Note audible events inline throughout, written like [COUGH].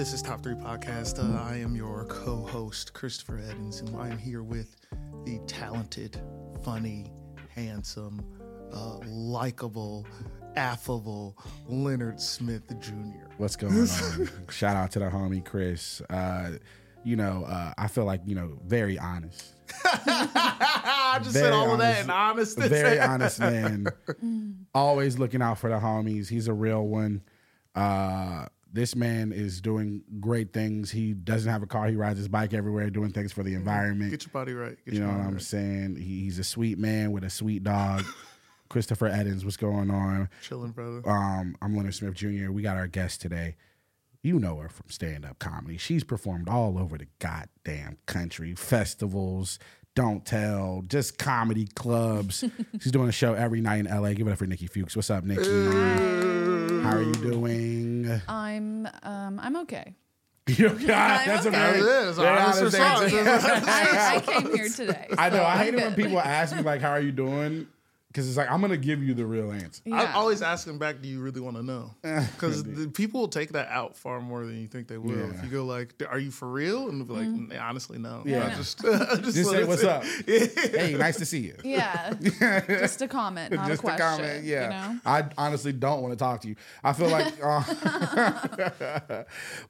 This is Top 3 Podcast. Uh, I am your co host, Christopher Edens, and I am here with the talented, funny, handsome, uh, likable, affable Leonard Smith Jr. What's going on? [LAUGHS] Shout out to the homie Chris. Uh, you know, uh, I feel like you know, very honest, [LAUGHS] I just said Very all of that honest. in honesty. very [LAUGHS] honest man. Always looking out for the homies. He's a real one. Uh, this man is doing great things. He doesn't have a car. He rides his bike everywhere, doing things for the environment. Get your body right. Get You your know what I'm saying? He, he's a sweet man with a sweet dog. [LAUGHS] Christopher Edens, what's going on? Chilling, brother. Um, I'm Leonard Smith Jr. We got our guest today. You know her from stand up comedy. She's performed all over the goddamn country, festivals, don't tell, just comedy clubs. [LAUGHS] She's doing a show every night in LA. Give it up for Nicki Fuchs. What's up, Nicki? How are you doing? I'm um I'm okay. [LAUGHS] You know, that's a okay. very, That is very honest honest response. answer. [LAUGHS] I, I came here today. I know. so I hate I'm it when good. people ask me like, "How are you doing?" Because it's like I'm gonna give you the real answer. I always ask them back, do you really want to know? [LAUGHS] Because people will take that out far more than you think they will. Yeah. If you go like, are you for real? And they'll be like, "Mm, honestly, no. Yeah. I just, [LAUGHS] I just, Just say what's to- up. [LAUGHS] Hey, nice to see you. Yeah. Just a comment, not just a question. a comment. Yeah, You know? I honestly don't want to talk to you. I feel like, uh,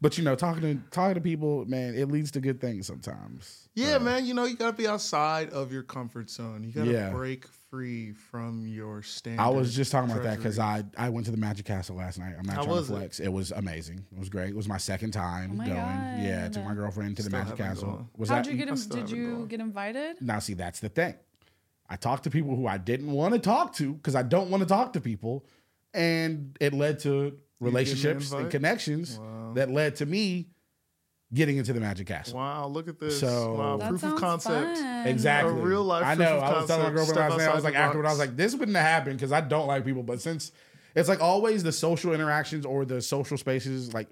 but you know, talking to talking to people, man, it leads to good things sometimes. Yeah, man. You know, you gotta be outside of your comfort zone. You gotta Yeah. break free from your standard. I was just talking about that because. I I went to the Magic Castle last night. I'm not How trying to flex. It? was amazing. It was great. It was my second time Oh my going. Yeah, I took my girlfriend to the Magic Castle. gone. Was How'd that you get I him? Did you gone. get invited? now? See, that's the thing. I talked to people who I didn't want to talk to because I don't want to talk to people, and it led to relationships and connections Wow. that led to me getting into the Magic Castle. Wow, look at this. So- wow, That proof of concept. fun. Exactly. A real life I proof know. of I was telling my concept, girlfriend last night. I was outside like, the afterward, I was like, this wouldn't have happened because I don't like people. But since it's like always the social interactions or the social spaces, like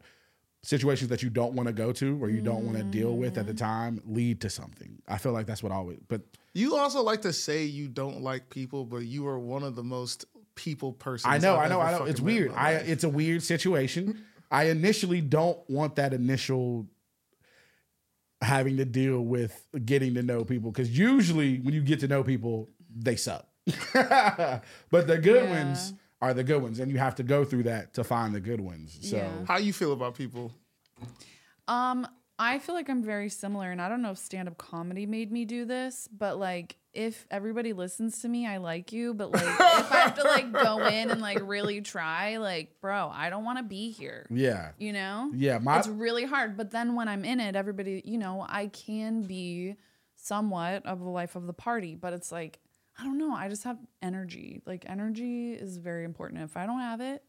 situations that you don't want to go to or you don't want to deal with at the Mm. time, lead to something. I feel like that's what always. But You also like to say you don't like people, but you are one of the most people persons. I know, I've I know, I know. It's weird. I it's a weird situation. I initially don't want that initial having to deal with getting to know people because usually when you get to know people, they suck. [LAUGHS] but the good Yeah. ones are the good ones, and you have to go through that to find the good ones. So Yeah. How you feel about people? Um, I feel like I'm very similar, and I don't know if stand up comedy made me do this, but like if everybody listens to me, I like you. But like if I have to like go [LAUGHS] in and like really try, like, bro, I don't want to be here. yeah, You know? yeah. My it's really hard. But then when I'm in it, everybody, you know, I can be somewhat of the life of the party, but it's like, I don't know. I just have energy. Like energy is very important. If I don't have it,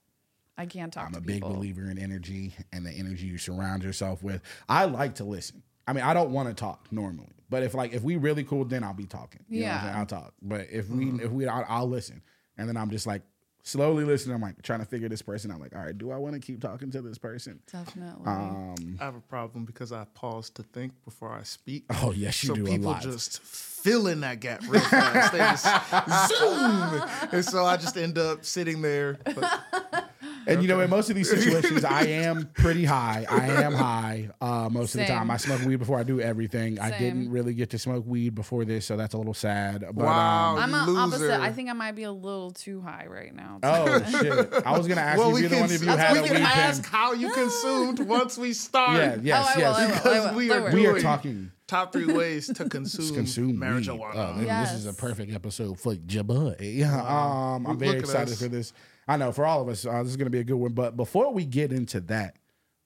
I can't talk I'm to a big believer in energy and the energy you surround yourself with. I like to listen. I mean, I don't want to talk normally, but if like if we really cool, then I'll be talking. You know what I'm Yeah. I'll talk. But if we if we I'll, I'll listen, and then I'm just like slowly listening. I'm like trying to figure this person. I'm like, all right, do I want to keep talking to this person? Definitely. Um. I have a problem because I pause to think before I speak. Oh yes, you so do a people lot. just fill in that gap real fast. they just [LAUGHS] zoom, and so I just end up sitting there. But And you know, in most of these situations, I am [LAUGHS] pretty high. I am high uh, most of the time. I smoke weed before I do everything. I didn't really get to smoke weed before this, so that's a little sad. But, Wow. Um, I'm a loser. opposite. I think I might be a little too high right now. oh [LAUGHS] shit! I was gonna ask you if you're the one of you who had we a can weed ask pen. how you consumed [LAUGHS] once we start. Yeah. Yes. oh, yes. Will, Because will. we are. We are talking Top three ways to consume, consume marijuana. Weed. Oh, man, This is a perfect episode for Jabba. Yeah, um, I'm very excited for this. I know for all of us, uh, this is going to be a good one. But before we get into that,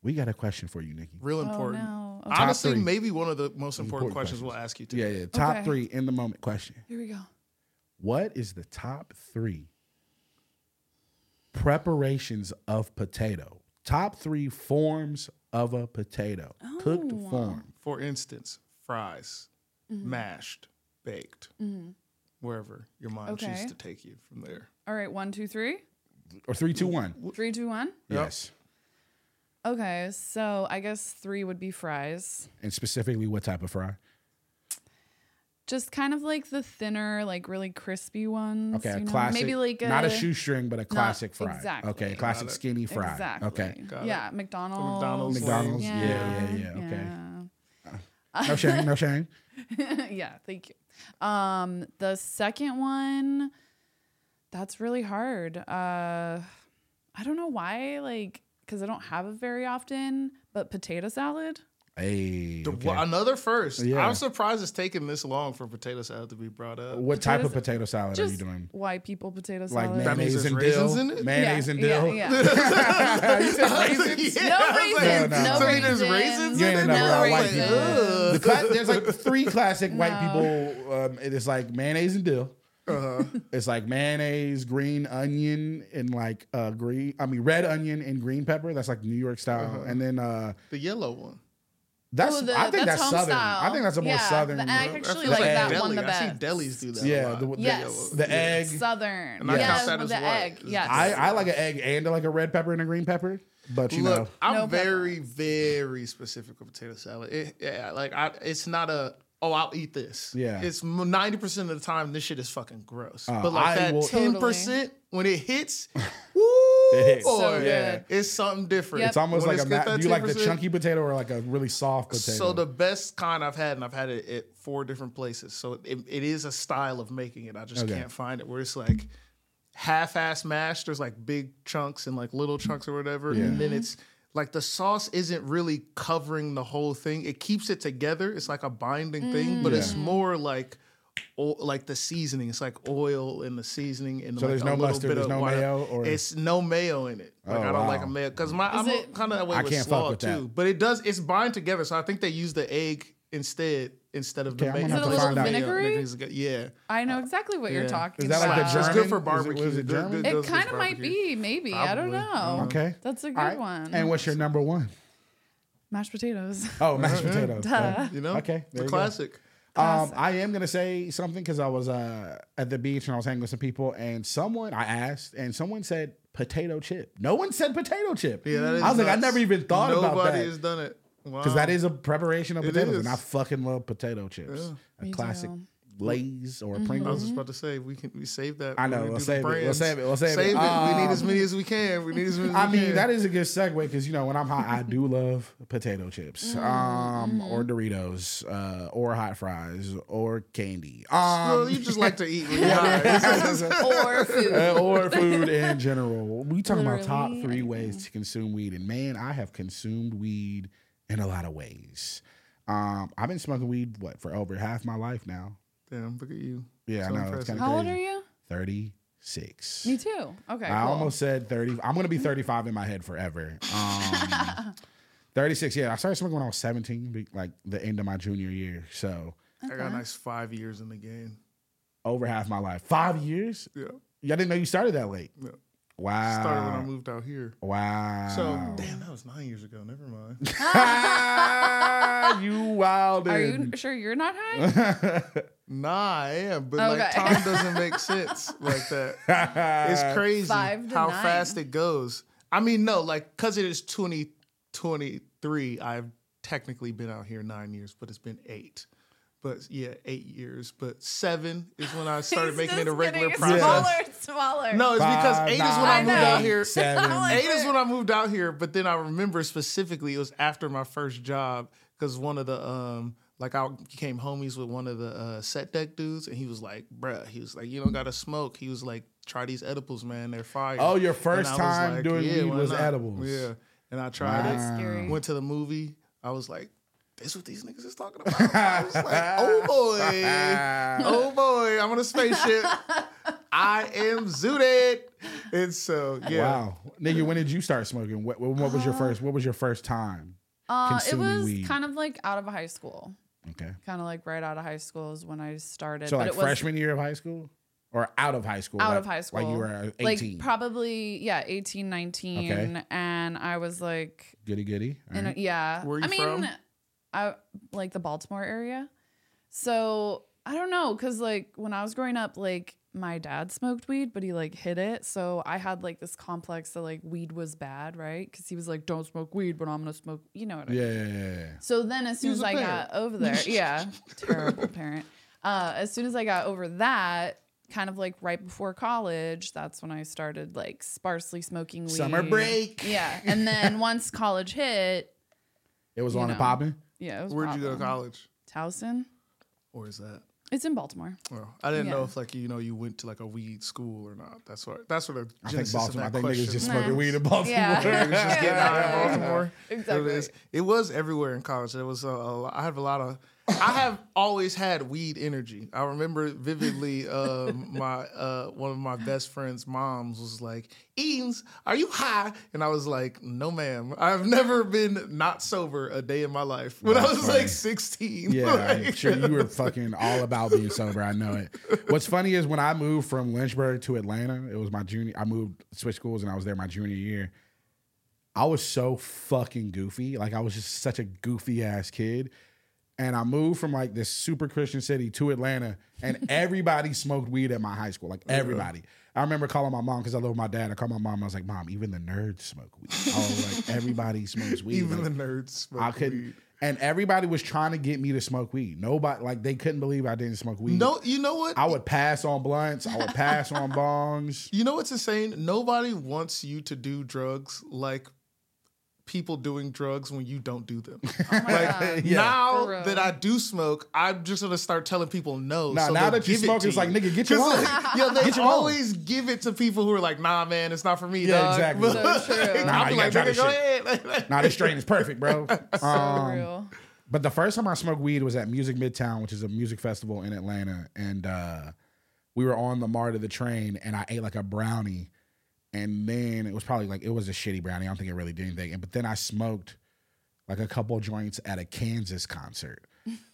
we got a question for you, Nicki. Real Oh, important. no. Okay. Honestly, three. maybe one of the most important, Important questions, questions. we'll ask you today. Yeah, yeah. Top Okay. three in the moment question. Here we go. What is the top three preparations of potato? Top three forms of a potato, cooked Oh. form. For instance, fries, Mm-hmm. mashed, baked, wherever your mind Okay. chooses to take you from there. All right, one, two, three. Or three, two, one. Three, two, one. Yep. Yes. Okay, so I guess three would be fries. And specifically, what type of fry? just kind of like the thinner, like really crispy ones. Okay, a you know? classic. Maybe like a, not a shoestring, but a classic fry. exactly. Okay, classic Got it. skinny fry. Exactly. Okay. Got it. yeah, McDonald's. McDonald's McDonald's. Yeah, yeah, yeah, okay. yeah. No shame, no [LAUGHS] shame. yeah, thank you. Um, the second one, that's really hard. Uh, I don't know why, like, because I don't have it very often. But potato salad. Hey. The- okay. another first. Yeah. I'm surprised it's taking this long for potato salad to be brought up. What type of Potato potato salad are you doing? white people potato Like salad. That means mayonnaise there's and raisins dill? in it? Mayonnaise yeah, and yeah, dill? yeah. [LAUGHS] you said raisins? Yeah, No I was raisins. like, No, no. No, So raisins. there's raisins You ain't in never it? no around white raisins. people. The cla- there's like [LAUGHS] three classic white No. people. Um, it is like mayonnaise and dill. Uh-huh. It's like mayonnaise, green onion, and like uh green. I mean red onion and green pepper. That's like New York style. And then uh The yellow one. that's Oh, the- I think that's, home southern. style. I think that's a more Yeah, southern. the- I actually feels like like that deli. one the best. I see best. delis do that. Yeah, a lot. the, the, Yes. the egg. Southern. And I yes, count that as the white. egg. It's- Yes. I, I like an egg and like a red pepper and a green pepper. But you Look, know, I'm No pepper. very, very specific with potato salad. It, yeah, like I, it's not a. Oh, I'll eat this. Yeah. it's ninety percent of the time this shit is fucking gross. Uh, but like I that will- ten percent when it hits, woo, [LAUGHS] It hits. boy, So Yeah. it's something different. Yep. it's almost When like a. Ma- do you like the chunky potato or like a really soft potato? So the best kind I've had, and I've had it at four different places. So it, it is a style of making it. I just Okay. can't find it where it's like half-ass mashed. There's like big chunks and like little chunks or whatever, and then it's like the sauce isn't really covering the whole thing. It keeps it together. It's like a binding thing, mm. but it's more like. o- like the seasoning, it's like oil in the seasoning, and So like there's a no little mustard, bit there's of no water. mayo, or- it's no mayo in it. Like Oh, I don't like a mayo because my I'm kind of that way I with can't fuck slaw with that. too. But it does it's bind together, so I think they use the egg instead instead of Okay, the I'm gonna have Is it a little Mayo, vinegary? niggas- Yeah, I know exactly what Yeah. you're talking about. Is that like about. the It's good for Is it- barbecue. was it Good- German? good- It kind of might be, maybe. I don't know. Okay. That's a good All right. one. And what's your number one? Mashed potatoes. Oh, mashed [LAUGHS] potatoes. Duh. You know, Okay, the there go. classic. Um, I am gonna say something because I was uh, at the beach and I was hanging with some people, and someone I asked, and someone said potato chip. No one said potato chip. Yeah, that is I was like, I never even thought about that. Nobody has done it because that is a preparation of It potatoes, is. and I fucking love potato chips. Yeah. A Me classic too. Lay's or Pringles. I was just about to say we can we save that. I know, when we we'll save it, we'll brands. save it, we'll save it. Save we need Um, as many as we can. We need as many. As [LAUGHS] I we mean, can. that is a good segue because you know when I'm hot, I do love potato chips, Mm-hmm. um, or Doritos, uh, or hot fries, or candy, um, Well, you just like to eat. When you're [LAUGHS] high. [LAUGHS] or food. uh, or food in general. We talking about top three ways to consume weed, and man, I have consumed weed in a lot of ways. Um, I've been smoking weed what for over half my life now. Damn, look at you. Yeah, So I know impressive. it's kind of How crazy. old are you? Thirty six. Me too. Okay. I cool. almost said 30. I'm going to be 35 in my head forever. Um, [LAUGHS] 36, yeah. I started smoking when I was 17, like the end of my junior year. So I got a nice five years in the game. over half my life. Five years? Yeah, Y'all didn't know you started that late. yeah. Wow. Started when I moved out here. Wow. So damn, that was nine years ago. Never mind. [LAUGHS] [LAUGHS] you wild. Are you sure you're not high? [LAUGHS] Nah, I am, but like time doesn't make sense like that. It's crazy Five how nine. fast it goes. I mean, no, like because it is 2023, I've technically been out here nine years, but it's been eight. But yeah, eight years. But seven is when I started making it a regular getting process. Smaller and smaller. No, it's because Five, eight is when I moved I out here. Seven. Like- [LAUGHS] Eight is when I moved out here, but then I remember specifically it was after my first job because one of the um like I became homies with one of the uh, set deck dudes, and he was like, "Bruh," he was like, "You don't gotta smoke." He was like, "Try these edibles, man. They're fire." Oh, your first time like, doing "Yeah, weed was not?" edibles. Yeah, and I tried That's it. scary. Went to the movie. I was like, "This what these niggas is talking about." I was like, "Oh boy, oh [LAUGHS] boy, I'm on a spaceship. I am zooted." And so, yeah. Wow. Nigga, when did you start smoking? What, what was your first what was your first time? Uh, it consuming was weed. kind of like out of high school. Okay. Kind of like right out of high school is when I started. So but like it was freshman year of high school? Or out of high school? out like- of high school. Like you were uh, 18. Like probably, yeah, 18, 19. Okay. And I was like, goody goody. All in a, right. yeah. Where you I mean, from? I like the Baltimore area. So I don't know, cause like when I was growing up, like my dad smoked weed, but he like hid it. So I had like this complex that like weed was bad, right? Cause he was like, "Don't smoke weed, but I'm gonna smoke." You know what I mean? Yeah, yeah, yeah, yeah. So then, as soon as I parent. got over there, [LAUGHS] yeah, terrible parent. uh, as soon as I got over that, kind of like right before college, that's when I started like sparsely smoking weed. Summer break. Yeah, and then once college hit, It was on and popping. Yeah, it was Where'd you go to poppin'. college? Towson. Or is that? It's in Baltimore. Well, I didn't know Yeah. if like you know you went to like a weed school or not. That's what that's what the I think genesis Baltimore. I of that think niggas question. just Nah. smoking weed in Baltimore. Yeah. [LAUGHS] Niggas just getting out in [LAUGHS] Baltimore. Exactly. It, is. it was everywhere in college. It was a, a lot- I have a lot of. I have always had weed energy. I remember vividly. Um, my uh, one of my best friend's moms was like, "Eames, are you high?" And I was like, "No, ma'am. I've never been not sober a day in my life." When I was funny. like sixteen. Yeah, I'm Like- sure you were fucking all about being sober. I know it. What's funny is when I moved from Lynchburg to Atlanta, it was my junior. I moved switch schools and I was there my junior year. I was so fucking goofy. Like I was just such a goofy ass kid. And I moved from like this super Christian city to Atlanta, and [LAUGHS] everybody smoked weed at my high school. Like uh-huh. everybody. I remember calling my mom because I love my dad. I called my mom. I was like, "Mom, even the nerds smoke weed." Was like, [LAUGHS] "Everybody smokes weed." Even Like, the nerds. Smoke I couldn't. weed. And everybody was trying to get me to smoke weed. Nobody, like, they couldn't believe I didn't smoke weed. No, you know what? I would pass on blunts. I would pass on [LAUGHS] bongs. You know what's insane? Nobody wants you to do drugs like people doing drugs when you don't do them. [LAUGHS] Oh my God. Yeah. Now that I do smoke, I'm just gonna start telling people no. Nah, so now they'll that you give it smoke, to it's like, nigga, get your own. [LAUGHS] like, yeah, they Get your own. always give it to people who are like, nah, man, it's not for me, Yeah, dog. exactly. So [LAUGHS] true. Nah, I'll you like, gotta nigga, try go this ahead. Nah, this strain is perfect, bro. So Um, real. But the first time I smoked weed was at Music Midtown, which is a music festival in Atlanta, and uh, we were on the MART of the train, and I ate like a brownie, and then it was probably like it was a shitty brownie. I don't think it really did anything. And but then I smoked like a couple joints at a Kansas concert.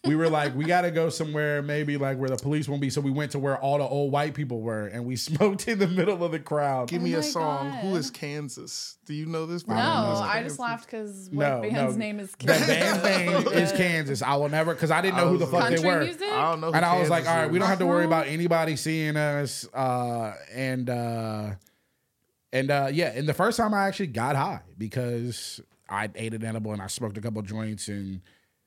We were like, we got to go somewhere, maybe like where the police won't be. So we went to where all the old white people were, and we [LAUGHS] smoked in the middle of the crowd. Give Oh me my a song. Who God. is Kansas? Do you know this? No, don't know. I just laughed because what No, band's no. name is The band Kansas. name is Kansas. I will never because I didn't know I who the fuck like- they were. music? I don't know. who And I was like, Kansas all right, we don't have to worry Uh-huh. about anybody seeing us. Uh, and uh, and uh, yeah, and the first time I actually got high because I ate an edible and I smoked a couple joints and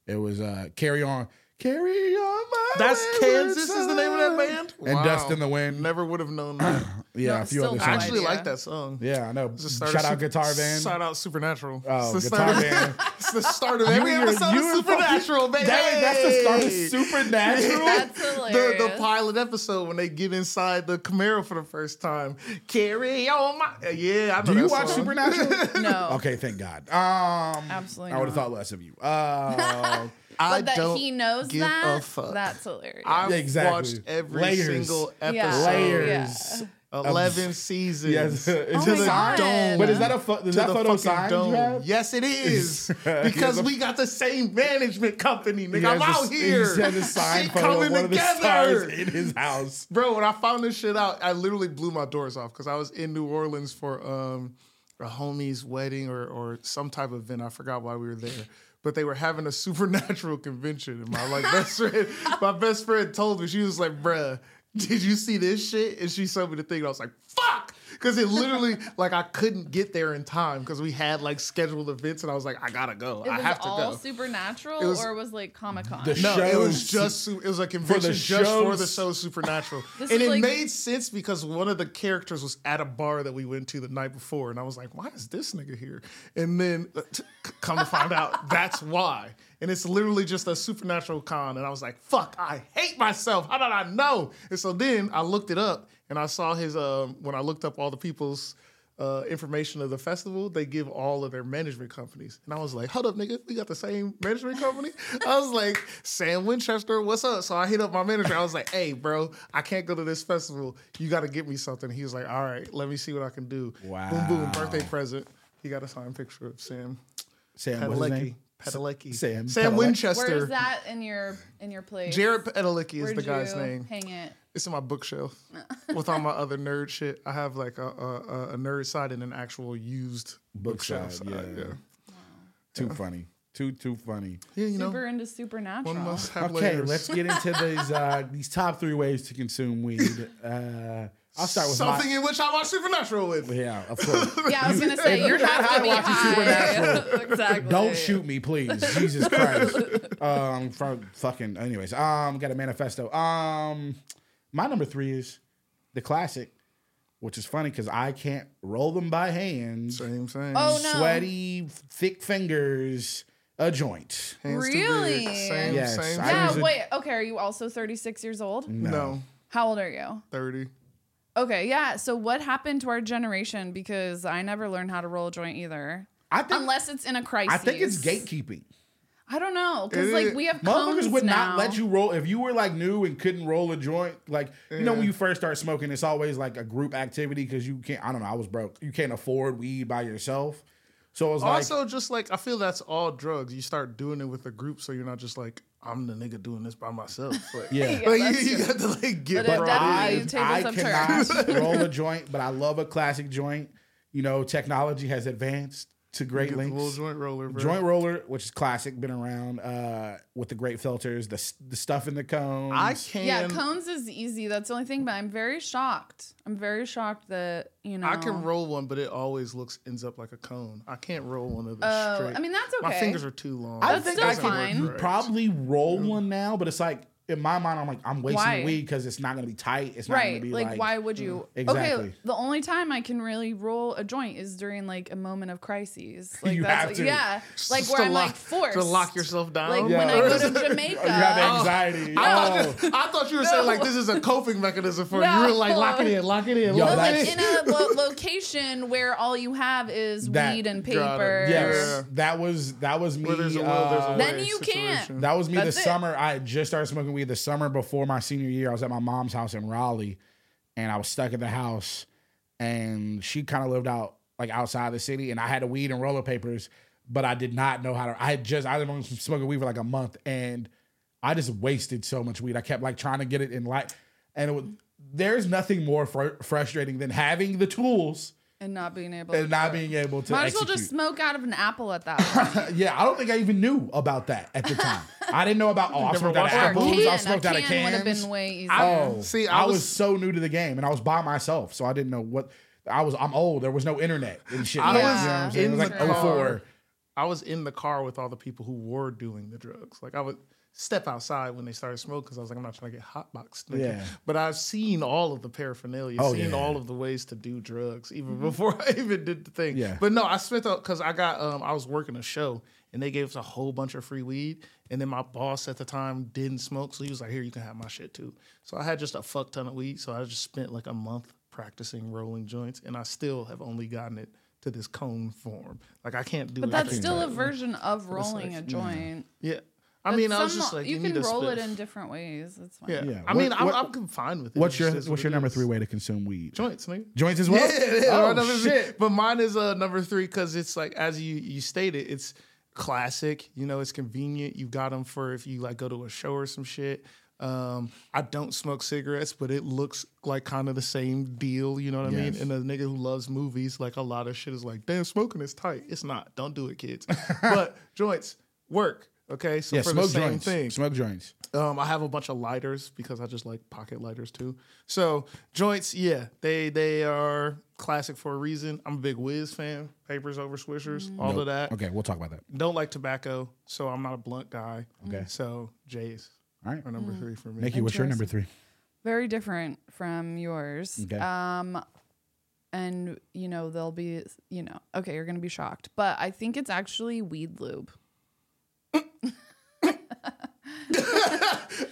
it was uh, carry on, carry on. That's Kansas is the name of that son. band? And Wow. Dust in the Wind. Never would have known [CLEARS THROAT] that. Yeah, No, a few still other no I songs. actually idea. like that song. Yeah, I know. It's the Shout out Super- Guitar Band. Shout out Supernatural. Oh, it's the Guitar start Band. [LAUGHS] It's the start of You every and your- episode you of and fucking- Supernatural, baby. That- that's the start of [LAUGHS] Supernatural. That's the, hilarious. the pilot episode when they get inside the Camaro for the first time. Carry on my yeah. I know Do you that watch song. Supernatural? [LAUGHS] no. Okay, thank God. Um, Absolutely I would have not. thought less of you. Uh, I But that don't he knows give that, a fuck. that's hilarious. I've exactly. watched every Layers. single episode. Yeah. layers. Eleven seasons. Yes. [LAUGHS] to Oh my the God. dome. But is that a pho- is to that the photo fucking signed? you dome. have? Yes, it is. [LAUGHS] because a- we got the same management company, nigga. He I'm out a, here. He has a signed Shit photo of coming one of the together. in his house. Bro, when I found this shit out, I literally blew my doors off because I was in New Orleans for um, a homie's wedding or, or some type of event. I forgot why we were there. But they were having a [LAUGHS] supernatural convention. And my like best friend, my best friend told me, she was like, bruh, did you see this shit? And she showed me the thing. And I was like, fuck. Because it literally, like, I couldn't get there in time because we had like scheduled events. And I was like, I gotta go. it I was have to all go. supernatural It was- or was like Comic Con? The No, it was just it was a convention just show for the s- show Supernatural, [LAUGHS] and it like- made sense because one of the characters was at a bar that we went to the night before, and I was like, "Why is this nigga here?" And then uh, t- come to find out, [LAUGHS] that's why. And it's literally just a supernatural con, and I was like, "Fuck, I hate myself. How did I know?" And so then I looked it up, and I saw his. Um, when I looked up all the people's uh, information of the festival, they give all of their management companies. And I was like, hold up, nigga, we got the same management company? [LAUGHS] I was like, Sam Winchester, what's up? So I hit up my manager. I was like, hey, bro, I can't go to this festival. You got to get me something. He was like, all right, let me see what I can do. Wow. Boom, boom, birthday present. He got a signed picture of Sam Sam, what's his Padalecki. name? Padalecki. Sam Sam Padalecki. Winchester. Where's that in your in your place? Jared Padalecki is Where'd the guy's you name. Hang it. It's in my bookshelf with all my other nerd shit. I have like a, a, a- a nerd side and an actual used Book bookshelf side, side. yeah. Yeah, Too funny. Too too funny. yeah you know, Super into supernatural. one must have Okay, layers. let's get into [LAUGHS] these uh, these top three ways to consume weed. Uh, I'll start with something my. in which I watch Supernatural with. Yeah, of course. [LAUGHS] Yeah, I was gonna say you you're not have high to be watching. Supernatural, [LAUGHS] exactly. Don't shoot me, please. Jesus Christ. Um, from fucking. Anyways, um, got a manifesto. Um, my number three is the classic, which is funny because I can't roll them by hand. Same, same. Oh no. Sweaty, thick fingers, a joint. Hands. Really? Same, Yes, same. Yeah. usually- Wait. Okay. Are you also 36 years old? no. How old are you? 30. Okay. Yeah. So what happened to our generation? Because I never learned how to roll a joint either. I think. Unless it's in a crisis. I think it's gatekeeping. I don't know because like we have Motherfuckers cones would now. not let you roll if you were like new and couldn't roll a joint. Like you know when you first start smoking, it's always like a group activity because you can't. I don't know. I was broke. You can't afford weed by yourself. So it was like Also, just like I feel that's all drugs. You start doing it with a group, so you're not just like I'm the nigga doing this by myself. [LAUGHS] Like, Yeah. Yeah, like, you, you got to like get But it brought definitely- in. tables I, I cannot roll a [LAUGHS] joint, but I love a classic joint. You know, technology has advanced to great Get the little joint roller, bro. Joint roller, which is classic, been around uh, with the great filters, the s- the stuff in the cones. I can. Yeah, cones is easy. That's the only thing. But I'm very shocked. I'm very shocked that you know. I can roll one, but it always looks ends up like a cone. I can't roll one of the Oh, straight. I mean that's okay. My fingers are too long. I That's think still I fine. can Right. probably roll one now, but it's like in my mind, I'm like I'm wasting Why? the weed because it's not gonna be tight. It's not gonna be Like, like, why would you? Exactly. Okay. The only time I can really roll a joint is during like a moment of crises. [LAUGHS] Like You that's have to. yeah. Like Just where I'm lock- like forced to lock yourself down. Like Yeah. when I go to Oh, [LAUGHS] Jamaica. you have anxiety. I, oh. thought, I thought you were saying like this is a coping mechanism for you. No. You were like lock it in, lock it in. Yo, lock like it that's- in. in a lo- location where all you have is That- weed and paper. Yes, Yeah. that was that was me. Where there's a will, uh, there's a Then way you can't. That was me That's the summer. I just started smoking weed the summer before my senior year. I was at my mom's house in Raleigh and I was stuck in the house and she kind of lived out like outside the city and I had a weed and roller papers, but I did not know how to I had just I had been smoking weed for like a month and I just wasted so much weed. I kept like trying to get it in light and it was there's nothing more fr- frustrating than having the tools And not being able and to not being able to Might as well just smoke out of an apple at that [LAUGHS] point. Yeah, I don't think I even knew about that at the time. [LAUGHS] I didn't know about oh, I Never smoked out of watched apples, movie. I smoked out of can would have been way easier. Oh, See, I, I was, was- so new to the game, and I was by myself, so I didn't know what I was. I'm old. There was no internet and shit. I yet, was you know what I'm in It was the oh like car. 04. I was in the car with all the people who were doing the drugs. Like I would step outside when they started smoking because I was like, I'm not trying to get hotboxed. nigga. Yeah. But I've seen all of the paraphernalia, Oh, seen yeah. all of the ways to do drugs, even before [LAUGHS] I even did the thing. Yeah. But no, I spent because I got um I was working a show and they gave us a whole bunch of free weed. And then my boss at the time didn't smoke, so he was like, "Here, you can have my shit too." So I had just a fuck ton of weed. So I just spent like a month practicing rolling joints, and I still have only gotten it to this cone form. Like I can't do. But it. that's still a version of the rolling a sex. joint. Yeah. I But mean, I was just like, you, you can a roll it in different ways. That's fine. Yeah. Yeah. I mean, What- I'm, what- I'm fine with it. What's your What's what your number is. three way to consume weed? Joints, nigga. Joints as well. [LAUGHS] Yeah, yeah, Oh right, number three. But mine is uh, number three because it's like as you you stated, it's classic. You know, it's convenient. You got them for if you like go to a show or some shit. Um, I don't smoke cigarettes, but it looks like kind of the same deal. You know what I Yes. mean? And a nigga who loves movies, like a lot of shit is like, damn, smoking is tight. It's not. Don't do it, kids. [LAUGHS] but joints work. Okay, so Yeah, for smoke the same joints. thing, Smoke joints. um, I have a bunch of lighters because I just like pocket lighters too. So joints, yeah, they they are classic for a reason. I'm a big Whiz fan. Papers over Swishers, all of that. Okay, we'll talk about that. Don't like tobacco, so I'm not a blunt guy. Okay. So J's All right, are number three for me. Nicki, what's your number three? Very different from yours. Okay. Um, and you know they'll be, you know, okay, you're gonna be shocked, but I think it's actually weed lube.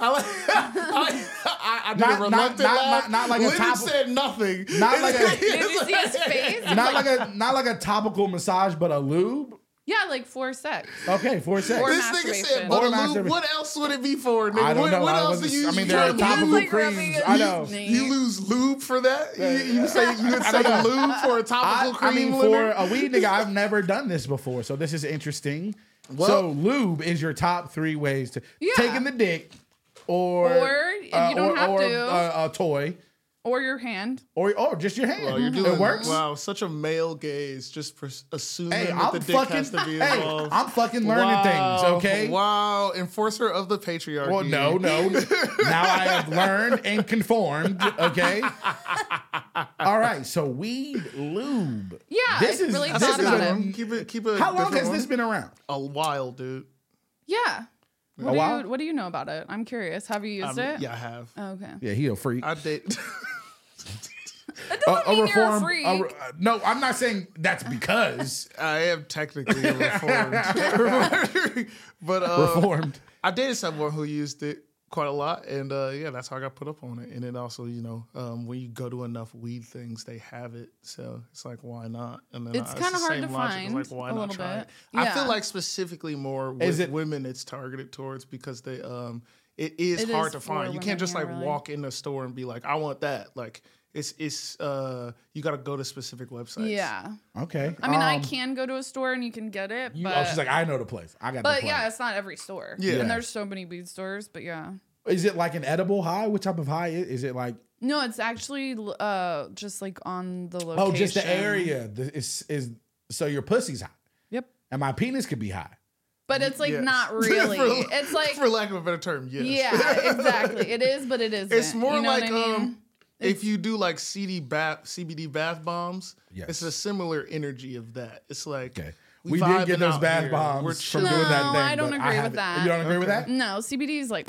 I, like, I, I, I did Not- a reluctant not- laugh. not- not like a Lyndon top- said nothing. Not like a- [LAUGHS] Did you see his face? Not like a not like a topical massage, but a lube. Yeah, like for sex. Okay, for a sec. Or This nigga said, but Or a lube, what else would it be for, nigga? I don't what know. what I else do wasn't- you I mean, there are topical like creams. I know. You lose lube for that? Uh, you, you say you would say lube for a topical I, I cream? mean, for a weed nigga, I've never done this before, so this is interesting. Well- so, lube is your top three ways to Yeah. taking the dick, or Or, if you don't have or, to. uh, a toy, or your hand. or or just your hand. Well, you're doing, it works. Wow, such a male gaze. Just pres- assuming Hey, that I'm the dick fucking. has to be involved. Hey. I'm fucking learning Wow, things. Okay. Wow, enforcer of the patriarchy. Well, no, no. [LAUGHS] now I have learned and conformed. Okay. All right. So weed lube. Yeah, This I is- really this thought is about a- it. Um, keep it. Keep it. How long has one. this been around? A while, dude. Yeah. A What do while? you What do you know about it? I'm curious. Have you used Um, it? Yeah, I have. Oh, okay. Yeah, he a freak. I date. [LAUGHS] That doesn't mean you're a freak. a re- no, I'm not saying that's because [LAUGHS] I am technically a reformed, [LAUGHS] but uh, reformed. I dated someone who used it quite a lot, and uh, yeah, that's how I got put up on it. And then also, you know, um, when you go to enough weed things, they have it, so it's like, why not? And then It's I- kinda the hard same to logic. It's find like, why a not little try bit. it? I feel like specifically more with Is it- women, it's targeted towards because they um, it is It hard is to find. You can't just like really. walk in the store and be like, I want that. Like it's it's uh, you got to go to specific websites. Yeah. Okay. I mean, I Um, can go to a store and you can get it, you- but oh, she's like, I know the place. I got the but place. yeah, it's not every store. Yeah. And there's so many weed stores, but yeah. Is it like an edible high? What type of high is, is it? Like No, it's actually uh just like on the location. oh, just the area. The, is is so your pussy's high, Yep. and my penis could be high. But it's like Yes. [LAUGHS] not really. For- it's like for lack of a better term, yes. yeah, exactly. It is, but it [LAUGHS] isn't. It's more You know like I mean? um, if you do like CD bath, CBD bath bombs, Yes. it's a similar energy of that. It's like Okay. we We, did get those bath here. bombs We're from chilling. doing that No, thing. I don't but agree with that. You don't agree with that? no, CBD is like,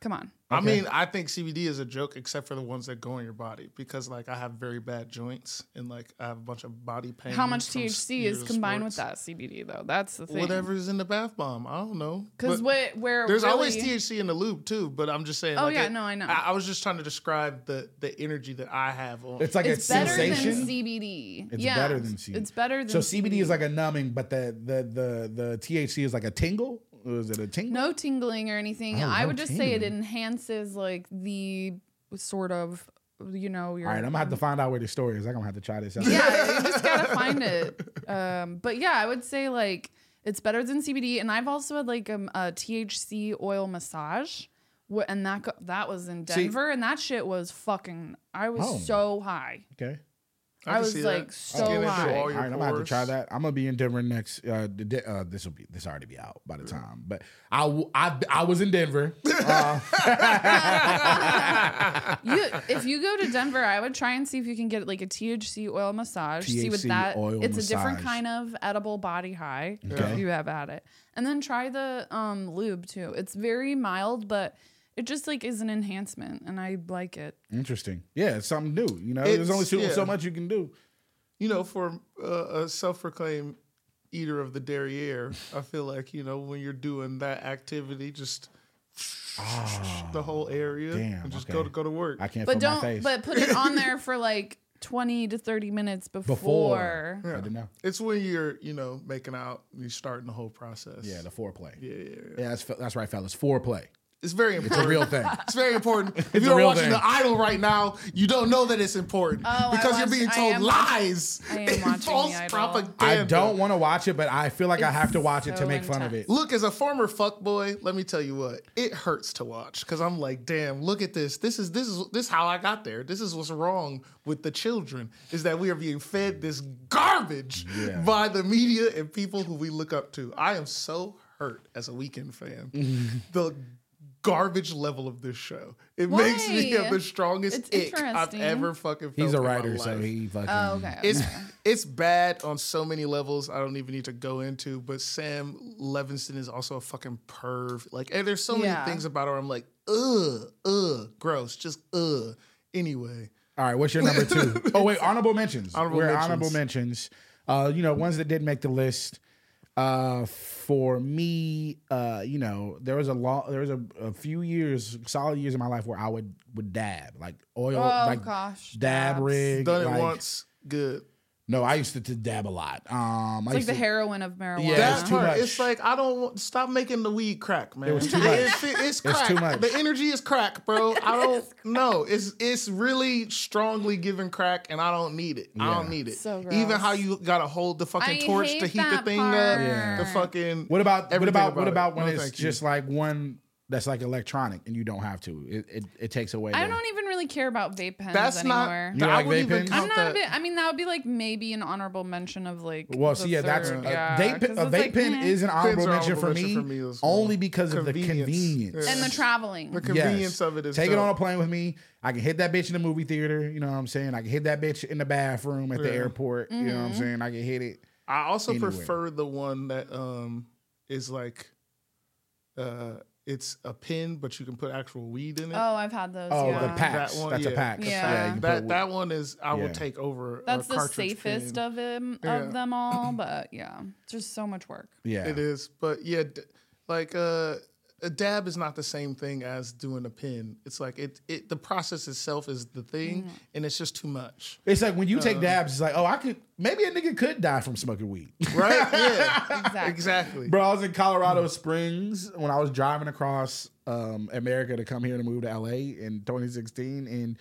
come on. I Okay. mean, I think CBD is a joke, except for the ones that go in your body, because like I have very bad joints and like I have a bunch of body pain. How much THC is of combined with that CBD though? That's the thing. Whatever's in the bath bomb, I don't know. Because what where there's really, always THC in the lube too, but I'm just saying. Oh, like, yeah, it- no, I know. I, I was just trying to describe the the energy that I have on. It's like It's a better sensation. than CBD. It's yeah, better than CBD. It's better than so CBD is like a numbing, but the the the the THC is like a tingle. Is it a tingle? no tingling or anything. Oh, I no would just say it enhances like the sort of you know your All right, I'm gonna have to find out where the story is. I'm gonna have to try this out. yeah, [LAUGHS] you just gotta find it. Um, but yeah, I would say like it's better than CBD, and I've also had like um, a THC oil massage, and that go- that was in See- Denver, and that shit was fucking. I was Oh. so high. Okay. I can was, see like, that. so Get into high. all All your right, I'm gonna have to try that. I'm gonna be in Denver next. Uh, the de- uh this will be this already be out by the time. But I w- I, I was in Denver. [LAUGHS] Uh, [LAUGHS] You, if you go to Denver, I would try and see if you can get like a THC oil massage. see what THC that. oil it's a different kind of edible body high. Okay. If you have had it, and then try the um, lube too. It's very mild, but it just like is an enhancement, and I like it. interesting. Yeah, it's something new. You know, there's only so, yeah. so much you can do. you know, for uh, a self-proclaimed eater of the derriere, I feel like you know when you're doing that activity, just the whole area, damn, and just okay. go to go to work. I can't But don't. face. But put it on there for like twenty to thirty minutes before. Before. I didn't know. It's when you're you know making out, you're starting the whole process. Yeah, the foreplay. yeah, yeah, yeah. Yeah, that's that's right, fellas. Foreplay. It's very It's a real thing. It's very important. [LAUGHS] If you're watching thing. The Idol right now, you don't know that it's important Oh, I because you're watched- being I told watching- lies [LAUGHS] I am and false The Idol. propaganda. I don't want to watch it, but I feel like I have to It's watch it to so make fun of it. Look, as a former fuckboy, let me tell you what, it hurts to watch because I'm like, damn, look at this. This is this is this is how I got there. This is what's wrong with the children is that we are being fed this garbage Yeah. by the media and people who we look up to. I am so hurt as a Weeknd fan. [LAUGHS] the garbage level of this show. It makes me have the strongest It's ick I've interesting. ever fucking felt. He's a in my writer, so he fucking. Oh, okay. It's okay. it's bad on so many levels. I don't even need to go into. But Sam Levinson is also a fucking perv. Like, and there's so many things about her. I'm like, ugh, ugh, gross, just ugh. Anyway, All right, what's your number two? [LAUGHS] oh wait, honorable mentions. Honorable We're mentions. honorable mentions. Uh, you know, ones that did make the list. Uh, for me, uh, you know, there was a long, there was a, a few years, solid years in my life where I would would dab like oil, Oh, like gosh, dab dabs. rig. done it like- once, good. No, I used to, to dab a lot. Um, I It's like used the to, heroin of marijuana. Yeah, That it's too much. it's like I don't want, stop making the weed crack, man. It was too much. It's, it's crack. too much. The energy is crack, bro. [LAUGHS] I don't know. It's it's really strongly giving crack, and I don't need it. I don't need it. So Even how you gotta hold the fucking I torch to heat the thing part. up. Yeah. The fucking What about what everything about, what about it. about when No, it's thank you. just like one that's like electronic, and you don't have to. It it, it takes away. I the- don't even really care about vape pens That's not. anymore. You I like wouldn't vape even pens? count I'm not that. a bit. I mean, that would be like maybe an honorable mention of like. Well, so the yeah, that's a third, yeah, vape. 'cause A it's vape like, pen eh. is an honorable are mention honorable for mention me, for me as well. only because of the Convenience. convenience. Yeah. and the traveling. The convenience of it is Take it dope. on a plane with me. I can hit that bitch in the movie theater. You know what I'm saying? I can hit that bitch in the bathroom at the Yeah. airport. You know what I'm Mm-hmm. saying? I can hit it. I also Anywhere. prefer the one that um is like uh it's a pin, but you can put actual weed in it. Oh, I've had those. Oh, yeah. the Pax. That one, That's a pack. Yeah. you can put that that one is I Yeah. will take over. That's a the safest pin. of them Yeah. of them all, [CLEARS THROAT] but yeah, it's just so much work. yeah. It is, but yeah, d- like uh, a dab is not the same thing as doing a pin. It's like it it the process itself is the thing, Mm-hmm. and it's just too much, It's like when you take dabs, it's like, oh, I could maybe a nigga could die from smoking weed. right? [LAUGHS] Yeah, Exactly. exactly. Bro, I was in Colorado Springs when I was driving across um, America to come here to move to LA in 2016, and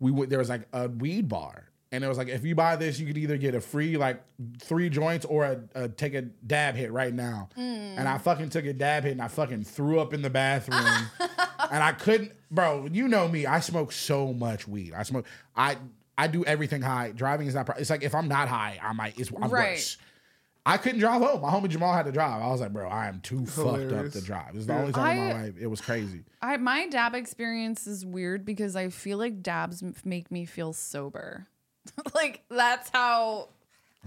we went. There was like a weed bar, and it was like if you buy this, you could either get a free like three joints or a, a take a dab hit right now. Hmm. And I fucking took a dab hit, and I fucking threw up in the bathroom, [LAUGHS] and I couldn't, bro. You know me, I smoke so much weed. I smoke, I. I do everything high. Driving is not. Pro- it's like if I'm not high, I might. It's I'm Right. worse. I couldn't drive home. My homie Jamal had to drive. I was like, bro, I am too fucked up to drive. It's the only time in my life it was crazy. I my dab experience is weird because I feel like dabs make me feel sober. [LAUGHS] like that's how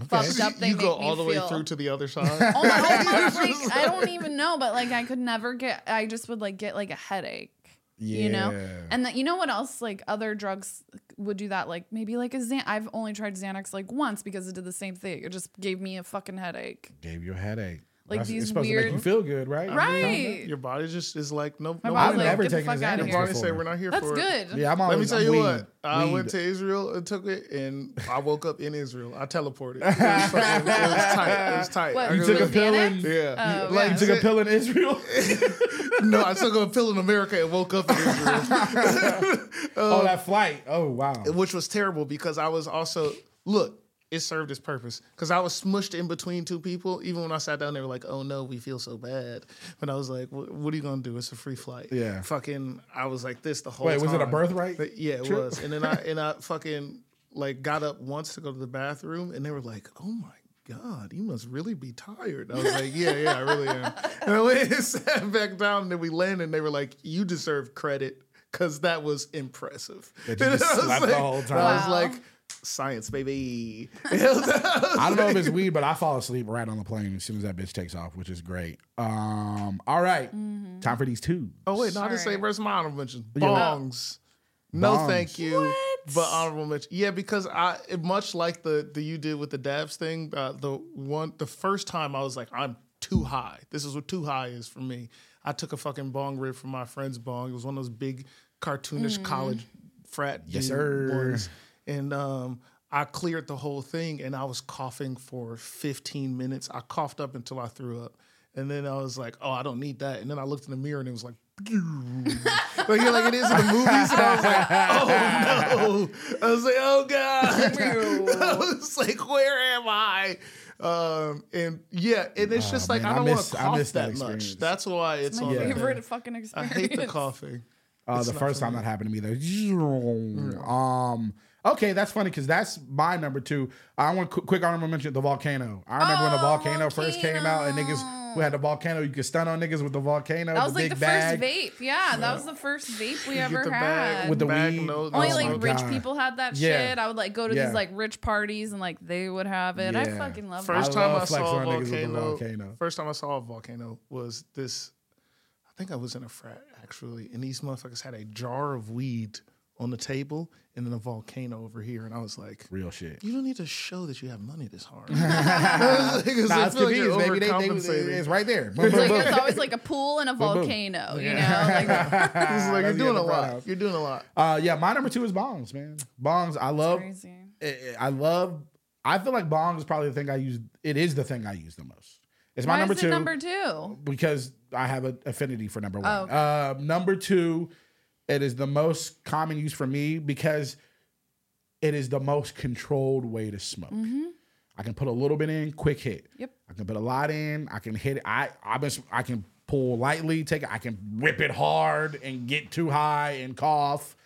fucked up they you make go all the feel. way through to the other [LAUGHS] side. Oh, oh almost, [LAUGHS] like, I don't even know, but like I could never get. I just would like get like a headache. Yeah. You know, and that you know what else? Like other drugs would do that. Like maybe like a Xan. I've only tried Xanax like once because it did the same thing. It just gave me a fucking headache. Gave you a headache. Like That's- these it's supposed to make you feel good, right? Right. Your body just is like no. My no body's I've like, never get the taken a fuck outta Xanax here. Barney before. said we're not here That's for it. good. Yeah, I'm Let me tell I'm you weed, what. I weed. went to Israel and took it, and I woke up in Israel. I teleported. [LAUGHS] It was, fucking- it was tight. It was tight. What, You you took a pill Xanax? in. Yeah. Oh, like yeah. You took a pill in Israel. [LAUGHS] no, I took a pill in America and woke up in Israel, [LAUGHS] uh, oh, that flight. Oh wow. which was terrible because I was also look. It served its purpose because I was smushed in between two people. Even when I sat down, they were like, "Oh no, we feel so bad." But I was like, "What, what are you gonna do? It's a free flight." Yeah. Fucking, I was like this the whole. Time. Wait, was it a birthright? But yeah, it trip? was. And then I and I fucking like got up once to go to the bathroom, and they were like, "Oh my." God, you must really be tired. I was like, yeah, yeah, I really am. And I went and [LAUGHS] sat back down, and then we landed, and they were like, you deserve credit because that was impressive. That you [LAUGHS] And just I was slept the like- whole I time. was Wow. like, science, baby. [LAUGHS] I don't know if it's weed, but I fall asleep right on the plane as soon as that bitch takes off, which is great. Um, all right. Mm-hmm. time for these two. Oh wait, not to say Sorry. where's my honorable mention? Yeah. Bongs. No, Bongs. thank you. But honorable mention. Yeah, because I much like the the you did with the dabs thing. Uh, the one the first time I was like, I'm too high. This is what too high is for me. I took a fucking bong rip from my friend's bong. It was one of those big cartoonish college frat Yes, sir. ones. And um, I cleared the whole thing, and I was coughing for 15 minutes. I coughed up until I threw up. And then I was like, oh, I don't need that. And then I looked in the mirror and it was like, [LAUGHS] like, yeah, like it is in the movies. And I was like, oh no. I was like, oh God. [LAUGHS] [LAUGHS] I was like, where am I? Um, and yeah, and it's Oh, just like man, I I don't want miss- to I cough miss that that, much. That's why it's My on favorite thing. fucking experience. I hate the coughing. Uh, the first time that happened to me, though. Um, okay, that's funny because that's my number two. I want quick, quick honorable mention the volcano. I remember when the Oh, volcano, first came out, and niggas who had the volcano, you could stun on niggas with the volcano, That was the like big the bag. first vape. Yeah, that was the first vape we ever the had. bag With the bag weed. note. Only Oh like my rich God. people had that Yeah. shit. I would like go to Yeah. these like rich parties and like they would have it. I fucking love First that. time love I saw a on niggas with the volcano, volcano. First time I saw a volcano was this. I think I was in a frat actually, and these motherfuckers had a jar of weed on the table and then a volcano over here, and I was like, Real shit. "You don't need to show that you have money this hard." [LAUGHS] [LAUGHS] Because Nah, I it's feel like you're. They, they, it's right there. [LAUGHS] Boom, It's boom, like boom. it's always like a pool and a boom. volcano, you know? Like It's like you're doing a other lot. part. You're doing a lot. Uh, yeah, my number two is bongs, man. Bongs, I love. crazy. I I love. I feel like bongs is probably the thing I use. It is the thing I use the most. It's my Why number is two it number two? because I have an affinity for number one. Oh, okay. uh, number two, it is the most common use for me because it is the most controlled way to smoke. Mm-hmm. I can put a little bit in, quick hit. Yep. I can put a lot in. I can hit it. I I've been I can pull lightly, take it. I can whip it hard and get too high and cough.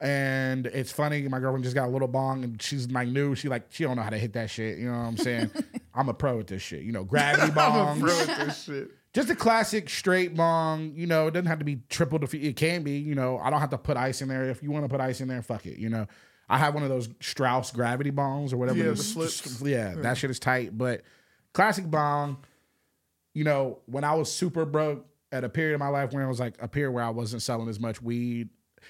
And it's funny. My girlfriend just got a little bong, and she's like new. She like she don't know how to hit that shit. You know what I'm saying? [LAUGHS] I'm a pro at this shit. You know, [LAUGHS] gravity I'm a pro at this shit. Just a classic straight bong. You know, it doesn't have to be triple defeat. It can be. You know, I don't have to put ice in there. If you want to put ice in there, fuck it. You know, I have one of those Strauss gravity bongs or whatever. Yeah, it the is. flips. Yeah, that shit is tight. But classic bong. You know, when I was super broke at a period of my life when I was like a period where I wasn't selling as much weed.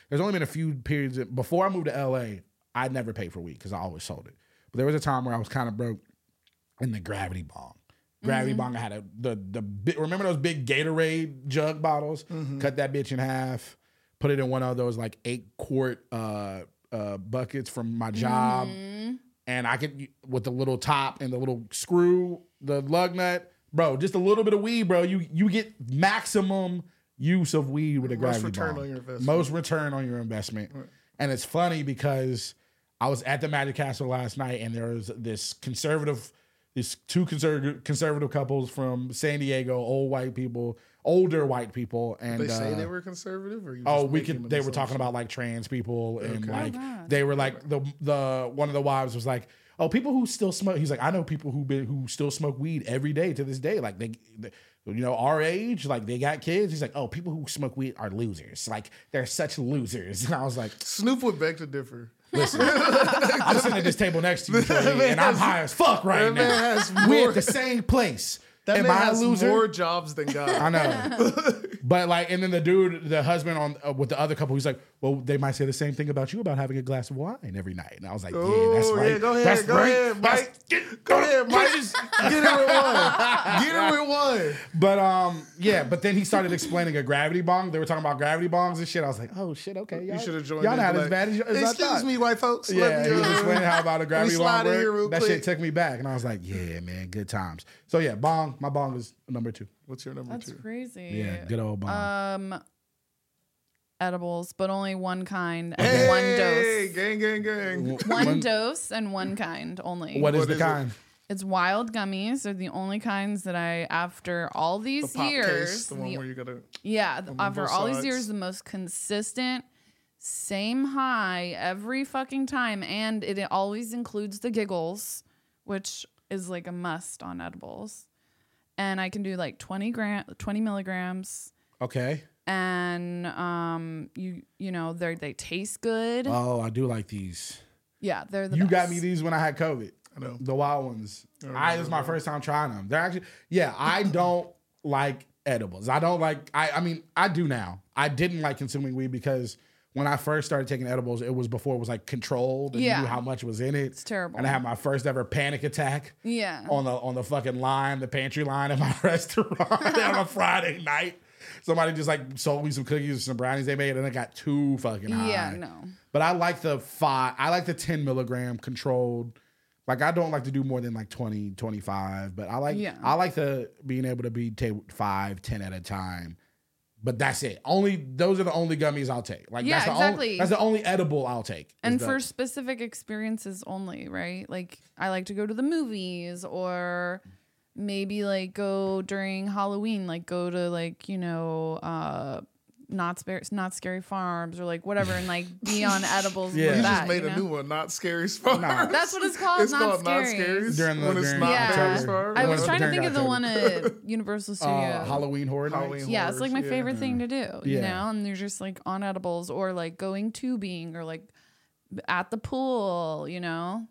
There's only been a few periods that, before I moved to LA. I never paid for weed because I always sold it. But there was a time where I was kind of broke in the gravity bong. Gravity bong I had a the the big, remember those big Gatorade jug bottles? Cut that bitch in half, put it in one of those like eight quart uh uh buckets from my job, and I could with the little top and the little screw, the lug nut, bro. Just a little bit of weed, bro. You you get maximum use of weed with a gravity Most return on your investment. Most return on your investment, and it's funny because I was at the Magic Castle last night, and there was this conservative, these two conservative conservative couples from San Diego, old white people, older white people, and They say uh, they were conservative, or you Oh, we could. They were talking about like trans people and Okay. like Oh, they were like the the one of the wives was like, oh, people who still smoke. He's like, I know people who been who still smoke weed every day to this day. Like they, they- you know, our age, like they got kids. He's like, oh, people who smoke weed are losers. Like they're such losers. [LAUGHS] And I was like, Snoop would beg to differ. Listen, I'm sitting at this table next to you, [LAUGHS] Trey, and I'm high as fuck right now. man We're at the same place. That Am man I a has loser? more jobs than God. I know. [LAUGHS] but like, and then the dude, the husband on uh, with the other couple, he's like, "Well, they might say the same thing about you about having a glass of wine every night." And I was like, "Yeah, that's right. yeah, go ahead, that's go right. ahead, That's- Mike. get- Go ahead, Mike. Get her with one. Get her with one. But um, yeah. But then he started explaining a gravity bong. They were talking about gravity bongs and shit. I was like, "Oh shit, okay, y'all, You should have joined. Y'all not as like, bad as, as Excuse me, white folks. Yeah, he was uh, explaining how about a gravity bong slide in here real worked. That shit took me back, and I was like, "Yeah, man, good times." So yeah, bong. My bong is number two. What's your number That's two? crazy. Yeah, good old bong. Um, edibles, but only one kind and Hey, one dose. gang, gang, gang. One When- dose and one kind only. What is What the is it? kind? It's wild gummies. They're the only kinds that I, after all these pop years, case, the one the- where you gotta. yeah, th- after both all these years, the most consistent, same high every fucking time, and it always includes the giggles, which is like a must on edibles. And I can do like twenty gram, twenty milligrams, Okay. and um, you you know they they taste good. Oh, I do like these. yeah, they're the You best. got me these when I had COVID. I know. The wild ones. Oh, I this is my first time trying them. They're actually yeah, I [LAUGHS] don't like edibles. I don't like I I mean, I do now. I didn't like consuming weed because when I first started taking edibles, it was before it was like controlled and you Yeah. knew how much was in it. It's terrible. And I had my first ever panic attack Yeah. on the on the fucking line, the pantry line at my [LAUGHS] restaurant on a Friday night. Somebody just like sold me some cookies or some brownies they made, and I got too fucking high. Yeah, no. But I like the five, I like the 10 milligram controlled. Like I don't like to do more than like 20, 25, but I like, Yeah. I like the being able to be take five, 10 at a time. But that's it. Only those are the only gummies I'll take. Like Yeah, that's the exactly. only that's the only edible I'll take. and the- for specific experiences only, right? Like I like to go to the movies or maybe like go during Halloween, like go to like, you know, uh not scary, not scary farms or like whatever and like be [LAUGHS] on edibles Yeah. with You that. just made you a new one, not scary farm. Nah. That's what it's called. It's not called not scary. scary During the- when it's during not Yeah. scary farm. I was trying to think of the one at [LAUGHS] Universal Studios. uh, Halloween horror Halloween nights. yeah, it's like my horrors, yeah. favorite thing to do, you Yeah. know. And they're just like on edibles or like going tubing or like at the pool, you know.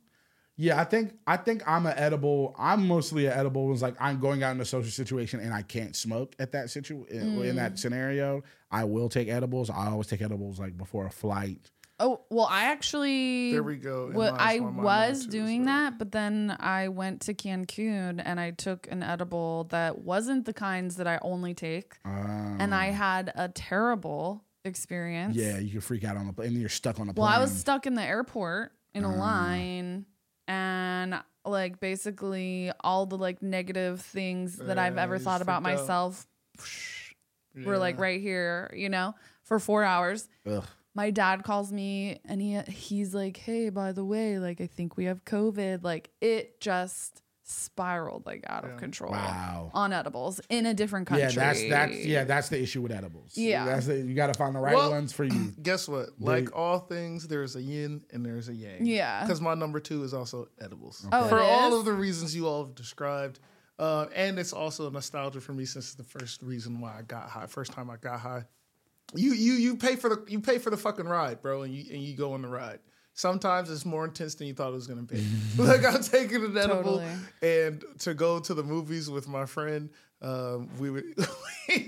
Yeah, I think I think I'm an edible. I'm mostly an edible. Was like I'm going out in a social situation and I can't smoke at that situ in, in Mm. that scenario. I will take edibles. I always take edibles like before a flight. Oh well, I actually There we go. Well, I was too, doing so. that, but then I went to Cancun and I took an edible that wasn't the kinds that I only take, and I had a terrible experience. Mm. Yeah, you can freak out on the plane, and you're stuck on the Well. I was stuck in the airport in Ah. a line, and like basically all the like negative things that I've ever thought about myself were like Yeah. right here, you know, for four hours Ugh. my dad calls me and he he's like, "Hey, by the way, like I think we have COVID." Like it just spiraled like out of control Wow. on edibles in a different country. Yeah, that's that's yeah, that's the issue with edibles. Yeah. that's the, you got to find the right Well, ones for you. [CLEARS THROAT] Guess what? Like all things, there's a yin and there's a yang. Yeah. Because my number two is also edibles. Oh, for all of the reasons you all have described. Uh, and it's also nostalgia for me since it's the first reason why I got high. First time I got high. You you you pay for the you pay for the fucking ride, bro, and you and you go on the ride. Sometimes it's more intense than you thought it was gonna be. [LAUGHS] like I'm taking an edible, Totally. and to go to the movies with my friend, um, we would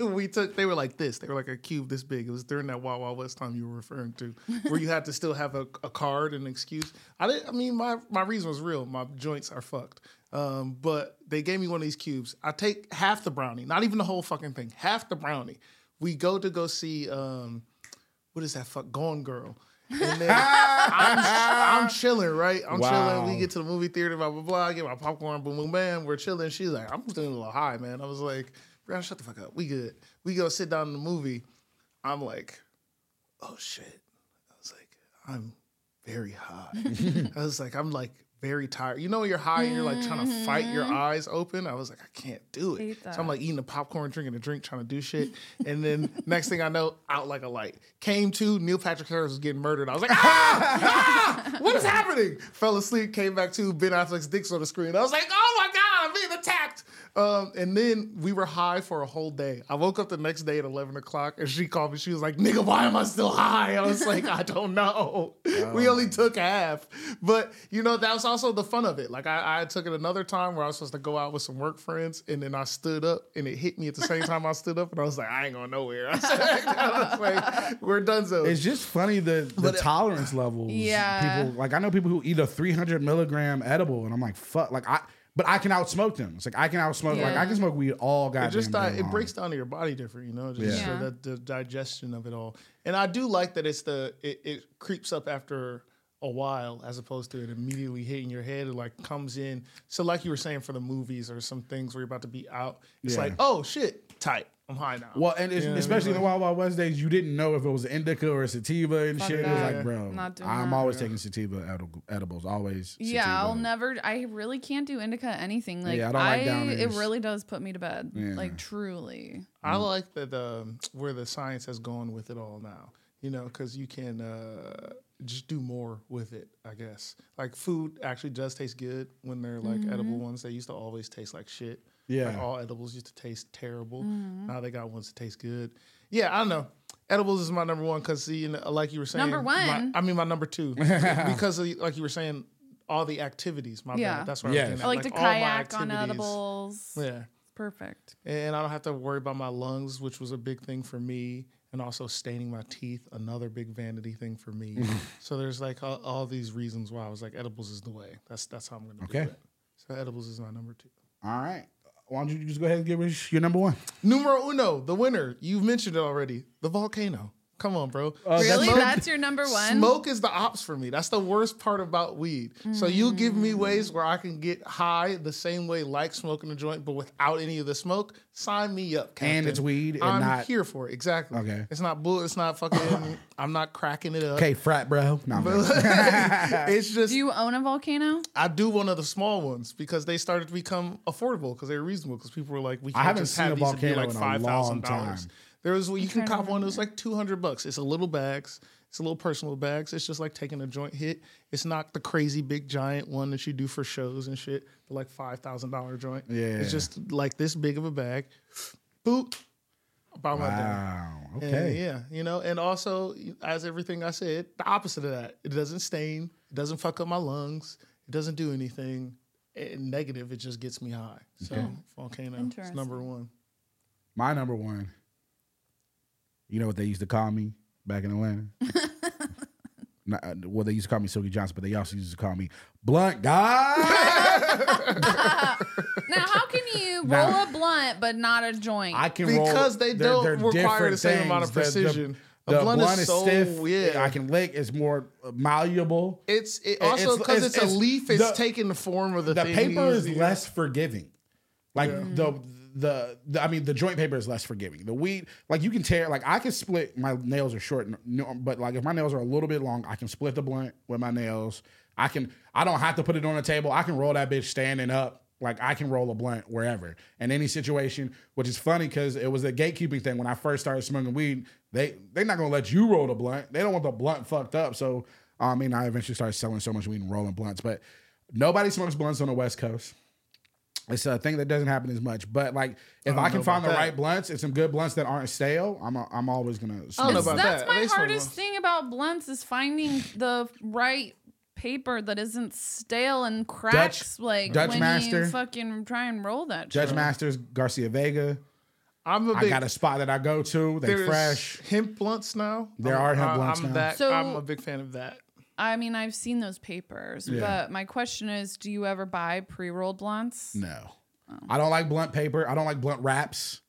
[LAUGHS] we took. They were like this. They were like a cube this big. It was during that Wild Wild West time you were referring to, where you had to still have a, a card and an excuse. I didn't. I mean, my my reason was real. My joints are fucked. Um, but they gave me one of these cubes. I take half the brownie, not even the whole fucking thing, half the brownie. We go to go see um, what is that fuck Gone Girl. And then [LAUGHS] I'm, I'm [LAUGHS] chilling, right? I'm Wow. chilling. We get to the movie theater, blah blah blah. I get my popcorn, boom boom bam. We're chilling. She's like, I'm feeling a little high, man. I was like, bro, shut the fuck up. We good. We go sit down in the movie. I'm like, oh shit. I was like, I'm very high. [LAUGHS] I was like, I'm like very tired. You know, when you're high and you're like trying to fight your eyes open. I was like, I can't do it. So I'm like eating the popcorn, drinking a drink, trying to do shit. [LAUGHS] And then next thing I know, out like a light. Came to Neil Patrick Harris was getting murdered. I was like, ah, [LAUGHS] ah, what is happening? Fell asleep, came back to Ben Affleck's dick's on the screen. I was like, oh my God, I'm being attacked. Um, and then we were high for a whole day. I woke up the next day at 11 o'clock and she called me. She was like, nigga, why am I still high? I was [LAUGHS] like, I don't know. we only took half. But, you know, that was also the fun of it. Like, I, I took it another time where I was supposed to go out with some work friends and then I stood up and it hit me at the same time I stood up and I was like, I ain't going nowhere. [LAUGHS] I, said, I was like, we're done so. It's just funny the the But, tolerance levels. Yeah. people like I know people who eat a 300 milligram edible, and I'm like, fuck, like I. But I can outsmoke them. It's like I can outsmoke. Like I can smoke weed all goddamn it just day uh, it breaks down to your body different, you know, just Yeah. so that the digestion of it all. And I do like that it's the it, it creeps up after a while as opposed to it immediately hitting your head. It like comes in. So like you were saying for the movies or some things where you're about to be out, it's Yeah. like oh shit, tight, I'm high now. Well, and it's, You know what I mean? especially in the Like- Wild Wild West days, you didn't know if it was indica or sativa and Fuck shit. It was like, bro, Not doing I'm that. always taking sativa edibles. Always. Yeah, sativa. I'll never. I really can't do indica anything. Like Yeah, I don't like It downers. really does put me to bed. Yeah. Like truly. I like that um, where the science has gone with it all now. You know, because you can uh, just do more with it. I guess like food actually does taste good when they're like edible mm-hmm. ones. They used to always taste like shit. Yeah. like all edibles used to taste terrible. Mm-hmm. Now they got ones that taste good. Yeah, I don't know. Edibles is my number one because see, you know, like you were saying, Number my- one? I mean, my number two [LAUGHS] because of, like you were saying, all the activities. My Yeah. bad. That's what Yes. I was I getting like to all kayak on edibles. Yeah Perfect. and I don't have to worry about my lungs, which was a big thing for me, and also staining my teeth, another big vanity thing for me. [LAUGHS] so there's like all, all these reasons why I was like, edibles is the way. That's that's how I'm gonna Okay. do it. So edibles is my number two. All right. Why don't you just go ahead and give us your number one? Numero uno, the winner. You've mentioned it already. The volcano. Come on, bro. Uh, really? Smoke- That's your number one? Smoke is the ops for me. That's the worst part about weed. So you give me mm. ways where I can get high the same way, like smoking a joint, but without any of the smoke. Sign me up, Captain. And it's weed and I'm not- here for it. Exactly. Okay. It's not bull. It's not fucking. [LAUGHS] I'm not cracking it up. Okay, frat bro. No, [LAUGHS] [LAUGHS] it's just Do you own a volcano? I do one of the small ones because they started to become affordable because they were reasonable because people were like, we can't haven't just seen have a these be volcano like in five thousand dollars. time. There was you can cop one that was like two hundred bucks. It's a little bags. It's a little personal bags. It's just like taking a joint hit. It's not the crazy big giant one that you do for shows and shit. The like five thousand dollar joint. Yeah. it's just like this big of a bag. Boop. About my day. wow. And, Okay. yeah, you know, and also as everything I said, the opposite of that. It doesn't stain. It doesn't fuck up my lungs. It doesn't do anything negative. It just gets me high. So volcano is number one. My number one. You know what they used to call me back in Atlanta? [LAUGHS] Not, uh, well, they used to call me Silky Johnson, but they also used to call me Blunt Guy. [LAUGHS] Now, how can you [LAUGHS] roll Now- a blunt but not a joint? I can roll. Because they they're- don't they're require the same amount of things. The- the- precision. A The, blunt blunt, is is so- stiff. yeah. I can lick. It's more malleable. It's it also because it's- it's, a leaf. It's the- taking the form of the, the thing paper is less forgiving. Like the, the the I mean the joint paper is less forgiving. The weed like you can tear like I can split my nails are short but like if my nails are a little bit long, I can split the blunt with my nails. I can I don't have to put it on the table. I can roll that bitch standing up Like I can roll a blunt wherever in any situation, which is funny because it was a gatekeeping thing when I first started smoking weed. They they're not gonna let you roll the blunt. They don't want the blunt fucked up. So I mean, I eventually started selling so much weed and rolling blunts, but nobody smokes blunts on the West Coast. It's a thing that doesn't happen as much. But like, if I, know can find the that. right blunts and some good blunts that aren't stale, I'm a, I'm always gonna. I don't know about that's that. my They smoke hardest blunts. thing about blunts is finding the right paper that isn't stale and cracks like Dutch when Master. you fucking try and roll that Judge shit. Masters, Garcia Vega. I'm a I big. got a spot that I go to. They there's fresh. hemp blunts now. There I'm- are hemp blunts I'm now. That, So- I'm a big fan of that. I mean, I've seen those papers, Yeah. but my question is, do you ever buy pre-rolled blunts? No, Oh. I don't like blunt paper. I don't like blunt wraps.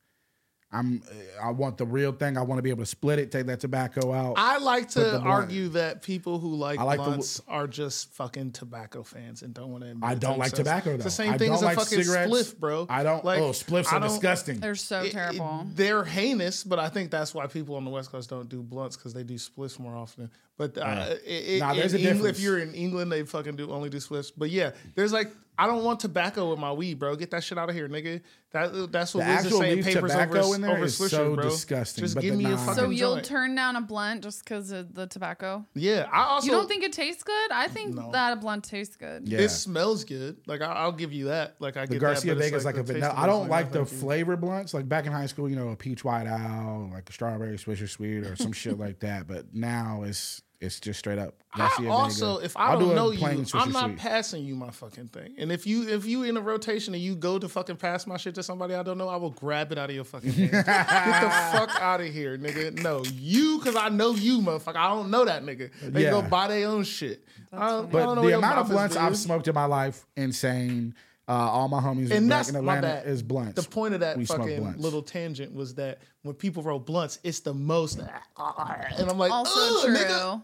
I'm. I want the real thing. I want to be able to split it, take that tobacco out. I like to argue that people who like, I like the- blunts are just fucking tobacco fans and don't want to. I don't like tobacco though. It's the same I thing don't as a fucking cigarettes. spliff, bro. I don't. Like, oh, spliffs are disgusting. They're so It- it- terrible. they're heinous, but I think that's why people on the West Coast don't do blunts because they do spliffs more often. But uh, Uh, it, nah, in there's a England, difference. if you're in England, they fucking do only do spliffs. But yeah, there's like I don't want tobacco with my weed, bro. Get that shit out of here, nigga. That uh, that's what The Wiz is actual saying. leaf Papers tobacco over, in there over is Swisher, so bro. disgusting, Just but give the me a non- fucking so you'll joint. turn down a blunt just because of the tobacco? yeah, I also you don't think it tastes good? I think No. that a blunt tastes good. yeah. it smells good. Like I, I'll give you that. Like I the get Garcia that, but it's Vega's like, the a taste vanilla. I don't like no, the flavor blunts. Like back in high school, you know, a peach white owl, like a strawberry swisher sweet or some shit like that. But now it's it's just straight up Garcia I also, Vega. if I I'll don't do know you, I'm not Sweet. passing you my fucking thing. And if you if you in a rotation and you go to fucking pass my shit to somebody I don't know, I will grab it out of your fucking hand. Get the [LAUGHS] fuck out of here, nigga. No, you, because I know you, motherfucker. I don't know that nigga. They go Yeah. buy their own shit. I don't, I don't But know the amount of blunts I've smoked in my life, insane. Uh, all my homies And back that's in Atlanta bad. is blunts. The point of that We fucking little tangent was that when people roll blunts, it's the most, [LAUGHS] and I'm like, Also "Ugh, true. nigga.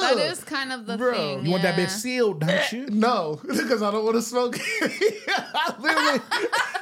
That is kind of the Bro, thing. you want that yeah. bitch sealed, don't you? No, [LAUGHS] because I don't want to smoke. [LAUGHS] I literally, bro,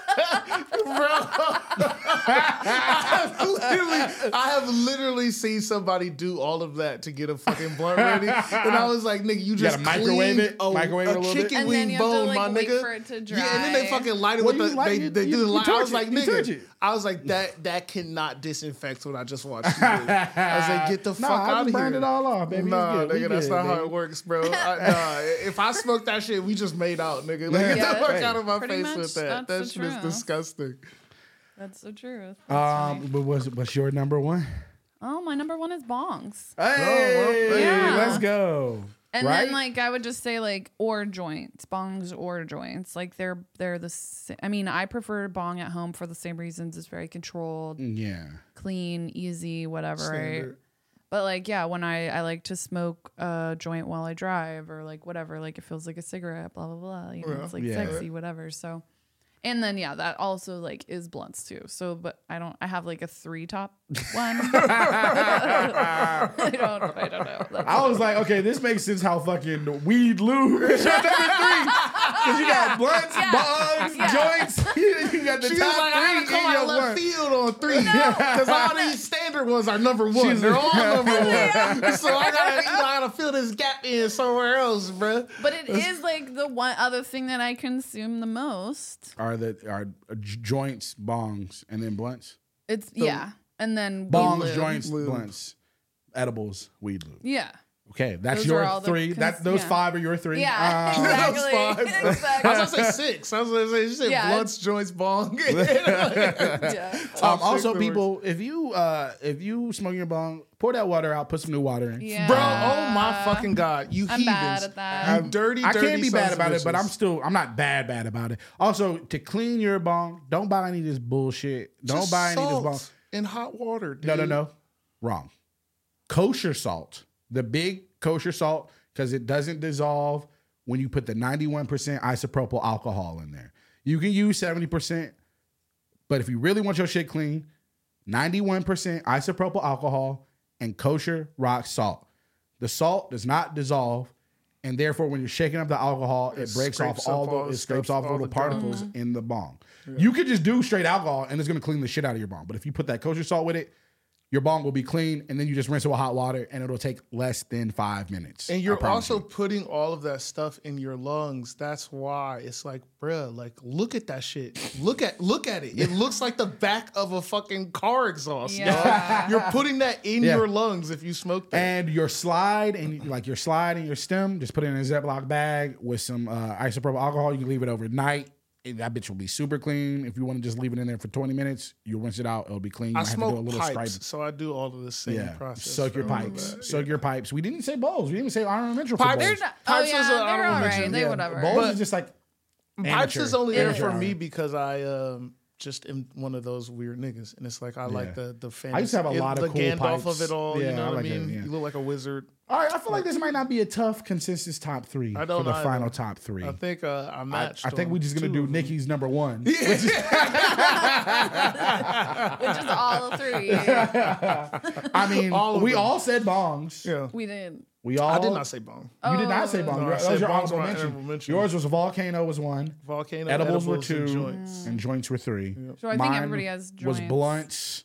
I have literally, I have literally seen somebody do all of that to get a fucking blunt ready, and I was like, nigga, you just gotta microwave cleaned it? a, Microwave it a a little bit? chicken And wing then you have to, bone, like, my wait nigga. for it to Yeah, and then they fucking light it Well, with the, light they, it, they you- do the light. I was like, nigga. I was like, that that cannot disinfect what I just watched. You do. I was like, get the [LAUGHS] Nah, fuck I out just of here. burned it all off, baby. It's Nah, good. We nigga, that's good, not how it works, bro. I, [LAUGHS] nah, if I smoked that shit, we just made out, nigga. Like, get Yeah, the fuck hey. out of my Pretty face with that. that's That the shit is truth. Disgusting. That's the truth. That's Um, funny. but what's what's your number one? oh, my number one is bongs. Hey, Yeah. let's go. And right? then like I would just say like or joints, bongs or joints. Like they're they're the sa- I mean, I prefer bong at home for the same reasons. It's very controlled, yeah. clean, easy, whatever. Right? But like yeah, when I I like to smoke a joint while I drive or like whatever, like it feels like a cigarette, blah blah blah. You know, Yeah. it's like Yeah. sexy, whatever. So and then yeah, that also like is blunts too. So but I don't I have like a three top [LAUGHS] one. [LAUGHS] I don't I don't know. That's I was like, okay, this makes sense how fucking weed lube is your number three. Because you got blunts, Yeah. bongs, Yeah. joints. [LAUGHS] you got the She top like, three gotta come in out your left blunt. field on three. Because [LAUGHS] [LAUGHS] all these standard ones are number one. She's- They're all number one. So I gotta, you know, I gotta fill this gap in somewhere else, bro. But it is like the one other thing that I consume the most. Are the are joints, bongs, and then blunts? It's yeah, and then Bongs, lube. joints, Lube. blunts, edibles, weed lube. Yeah, Okay, that's Those your all the three. that those yeah. five are your three. yeah, [LAUGHS] Um, exactly. five. [LAUGHS] exactly. I was gonna say six. I was gonna say, you said Yeah. blunts, joints, bong. [LAUGHS] yeah. Um, also, six people, if you uh if you smoke your bong, pour that water out, put some new water in. Yeah. Bro, oh my fucking god, you I'm heathens. bad at that. You dirty, I can't be bad about it, but. I'm still I'm not bad bad about it. Also, to clean your bong, don't buy any of this bullshit. Don't Just buy any of this bong. in hot water. Dude. No, no, no. Wrong. Kosher salt. The big kosher salt, because it doesn't dissolve when you put the 91% isopropyl alcohol in there. You can use 70%, but if you really want your shit clean, 91% isopropyl alcohol and kosher rock salt. The salt does not dissolve, and therefore, when you're shaking up the alcohol, it, It breaks off all the it scrapes scrapes off all little the particles mm-hmm. in the bong. You could just do straight alcohol, and it's gonna clean the shit out of your bong. But if you put that kosher salt with it, your bong will be clean, and then you just rinse it with hot water, and it'll take less than five minutes. And you're also you. putting all of that stuff in your lungs. That's why it's like, bruh, like look at that shit. Look at look at it. It looks like the back of a fucking car exhaust. Yeah. dog. You're putting that in Yeah. your lungs if you smoke that. and your slide and like your slide and your stem, just put it in a Ziploc bag with some uh, isopropyl alcohol. You can leave it overnight. And that bitch will be super clean. If you want to just leave it in there for 20 minutes, you'll rinse it out. It'll be clean. You I might have to do a smoke little pipes, stripe. so I do all of the same Yeah. process. Soak your for all of pipes. that. Soak your pipes. We didn't say bowls. We didn't even say honorable for Pipes- bowls. They're not, oh yeah, is they're all right. They yeah. whatever. Bowls But- is just like Pipes is only there for me because I um just am one of those weird niggas, and it's like I like the the fantasy. I used to have a it- lot of the cool Gandalf pipes. of it all. Yeah, you know I what like I it, mean? yeah. You look like a wizard. All right, I feel like this might not be a tough consensus top three I don't for the either. final top three. I think uh, I I, matched. I think we're just gonna do of. Nicki's number one. [LAUGHS] Which is all three. [LAUGHS] I mean, All we them. all said bongs. Yeah, We did. We all I did not say bong. You did not say bong. No, I that said was your bongs honorable were my mention. honorable mention. Yours was volcano was one. Volcano Edibles, were and two, joints. and joints were three. So I think Mine everybody has joints. Was blunts,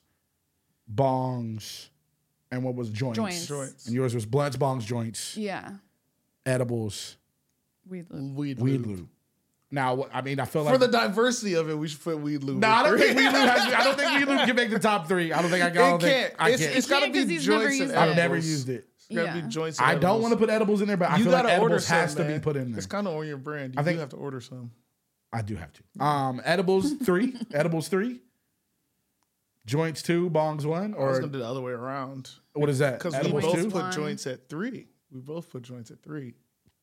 bongs, and what was joints? Joints. Joints. And yours was blunts, bongs, joints, Yeah. edibles, Weed lube. Weed, weed lube. lube. Now, what- I mean, I feel like For the diversity of it, we should put weed lube. No, I don't think weed lube. Has, I don't think weed lube can make the top three. I don't think I can. I It don't think can't. I It's, can't. it's got to can't 'cause be he's never joints and used it. I've never edibles. used it. It's Yeah. joints. I don't want to put edibles in there, but I You feel like gotta order edibles some. has to be put in there. It's kind of on your brand. You I think- do have to order some. I do have to. Um, edibles [LAUGHS] three, edibles three, joints two, bongs one, Or I was gonna do the other way around what is that? because we both two. put One. joints at three. We both put joints at three.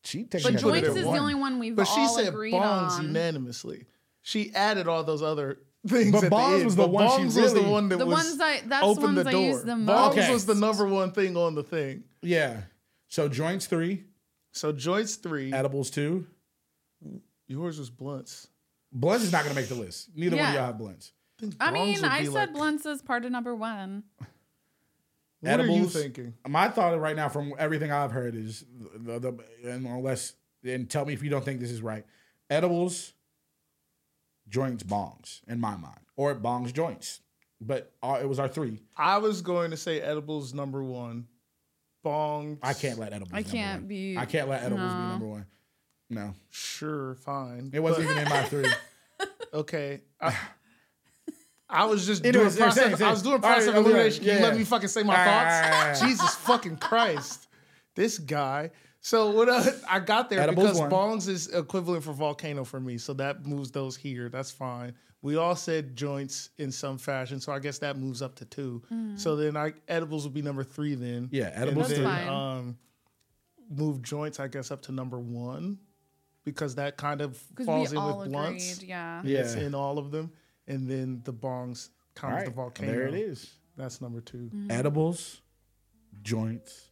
She takes But joints is one. the only one we've But she said agreed bongs on. unanimously. She added all those other things. But at bongs the end. was the one she bongs was the one that the was ones I that's the opened ones the I door. use the bongs most. Okay. was the number one thing on the thing. Yeah. So joints three, So joints three. edibles two. Yours was blunts. Blunts is not gonna make the list. Neither one of y'all have blunts. think I mean, I said like- blunts as part of number one. What are you thinking? My thought right now, from everything I've heard, is the, the and unless and tell me if you don't think this is right. Edibles, joints, bongs, in my mind, or bongs, joints. But uh, it was our three. I was going to say edibles number one. Bongs. I can't let edibles. I can't one. be- I can't let edibles be number one. No, Sure, fine. it wasn't But- even in my three. [LAUGHS] Okay. I, I was just [LAUGHS] Anyways, doing [LAUGHS] process. say say I was doing All right, process all right, elimination. Yeah. you let me fucking say my All right, thoughts? all right, all right. Jesus fucking Christ. This guy. So what uh, I got there Edibles because one. bongs is equivalent for volcano for me, so that moves those here. That's fine. We all said joints in some fashion, so I guess that moves up to two. So then I edibles would be number three then. Yeah, And edibles That's three. fine. Um, move joints, I guess, up to number one because that kind of falls we in all with agreed. blunts. Yeah. Yeah. It's in all of them. And then the bongs All comes right, the volcano. there it is. That's number 2 Mm-hmm. Edibles, joints,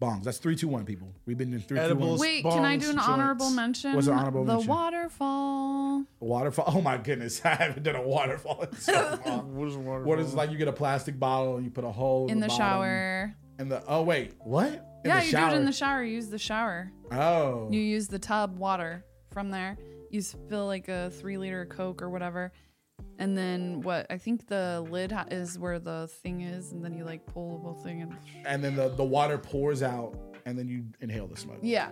bongs. That's three, two, one. People, we've been in three, two, one. Edibles. Wait, can I do bongs, an honorable mention? What's an honorable the mention? The waterfall. Waterfall. Oh my goodness, [LAUGHS] I haven't done a waterfall in so [LAUGHS] long. What is water? What is it like? You get a plastic bottle and you put a hole in, In the bottom, shower. And the oh wait, what? In yeah, the you shower. do it in the shower. You use the shower. Oh, You use the tub water from there. You fill like a three liter Coke or whatever. And then what? I think the lid ha- is where the thing is, and then you like pull the whole thing and and then the the water pours out, and then you inhale the smoke. yeah,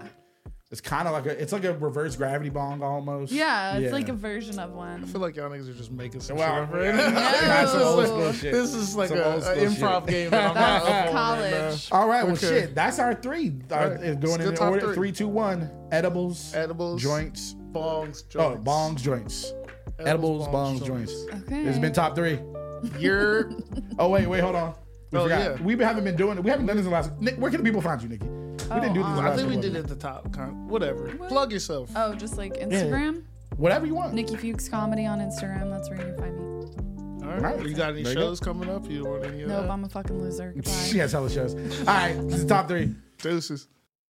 It's kind of like a it's like a reverse gravity bong almost. yeah, it's like a version of one. I feel like y'all niggas are just making some Well, shit up right now. [LAUGHS] That's some old No. school [LAUGHS] shit. This is like Some a, old a school improv shit. game. That I'm not up on right [LAUGHS] College. All right, well, Okay. shit. That's our three. Our, right. it's Going It's in top order: three. three, two, one. Edibles. Edibles, joints. bongs, oh, joints. Oh, bongs, joints. Edibles, bongs, joints. Okay. It's been top three. You're [LAUGHS] Oh wait, wait, hold on. We Oh, forgot. yeah. We haven't been doing it. We haven't done this in the last. Nick, where can the people find you, Nicki? We didn't do this. in the Oh, I last think we did it at the top. Kind of, whatever. Plug yourself. Oh, just like Instagram. Whatever you want. Nicki Fuchs comedy on Instagram. That's where you can find me. All right. right. You got any There you go. shows coming up? You want any of Nope, that? I'm a fucking loser. Goodbye. [LAUGHS] She has hella shows. All right, this is top three. Deuces.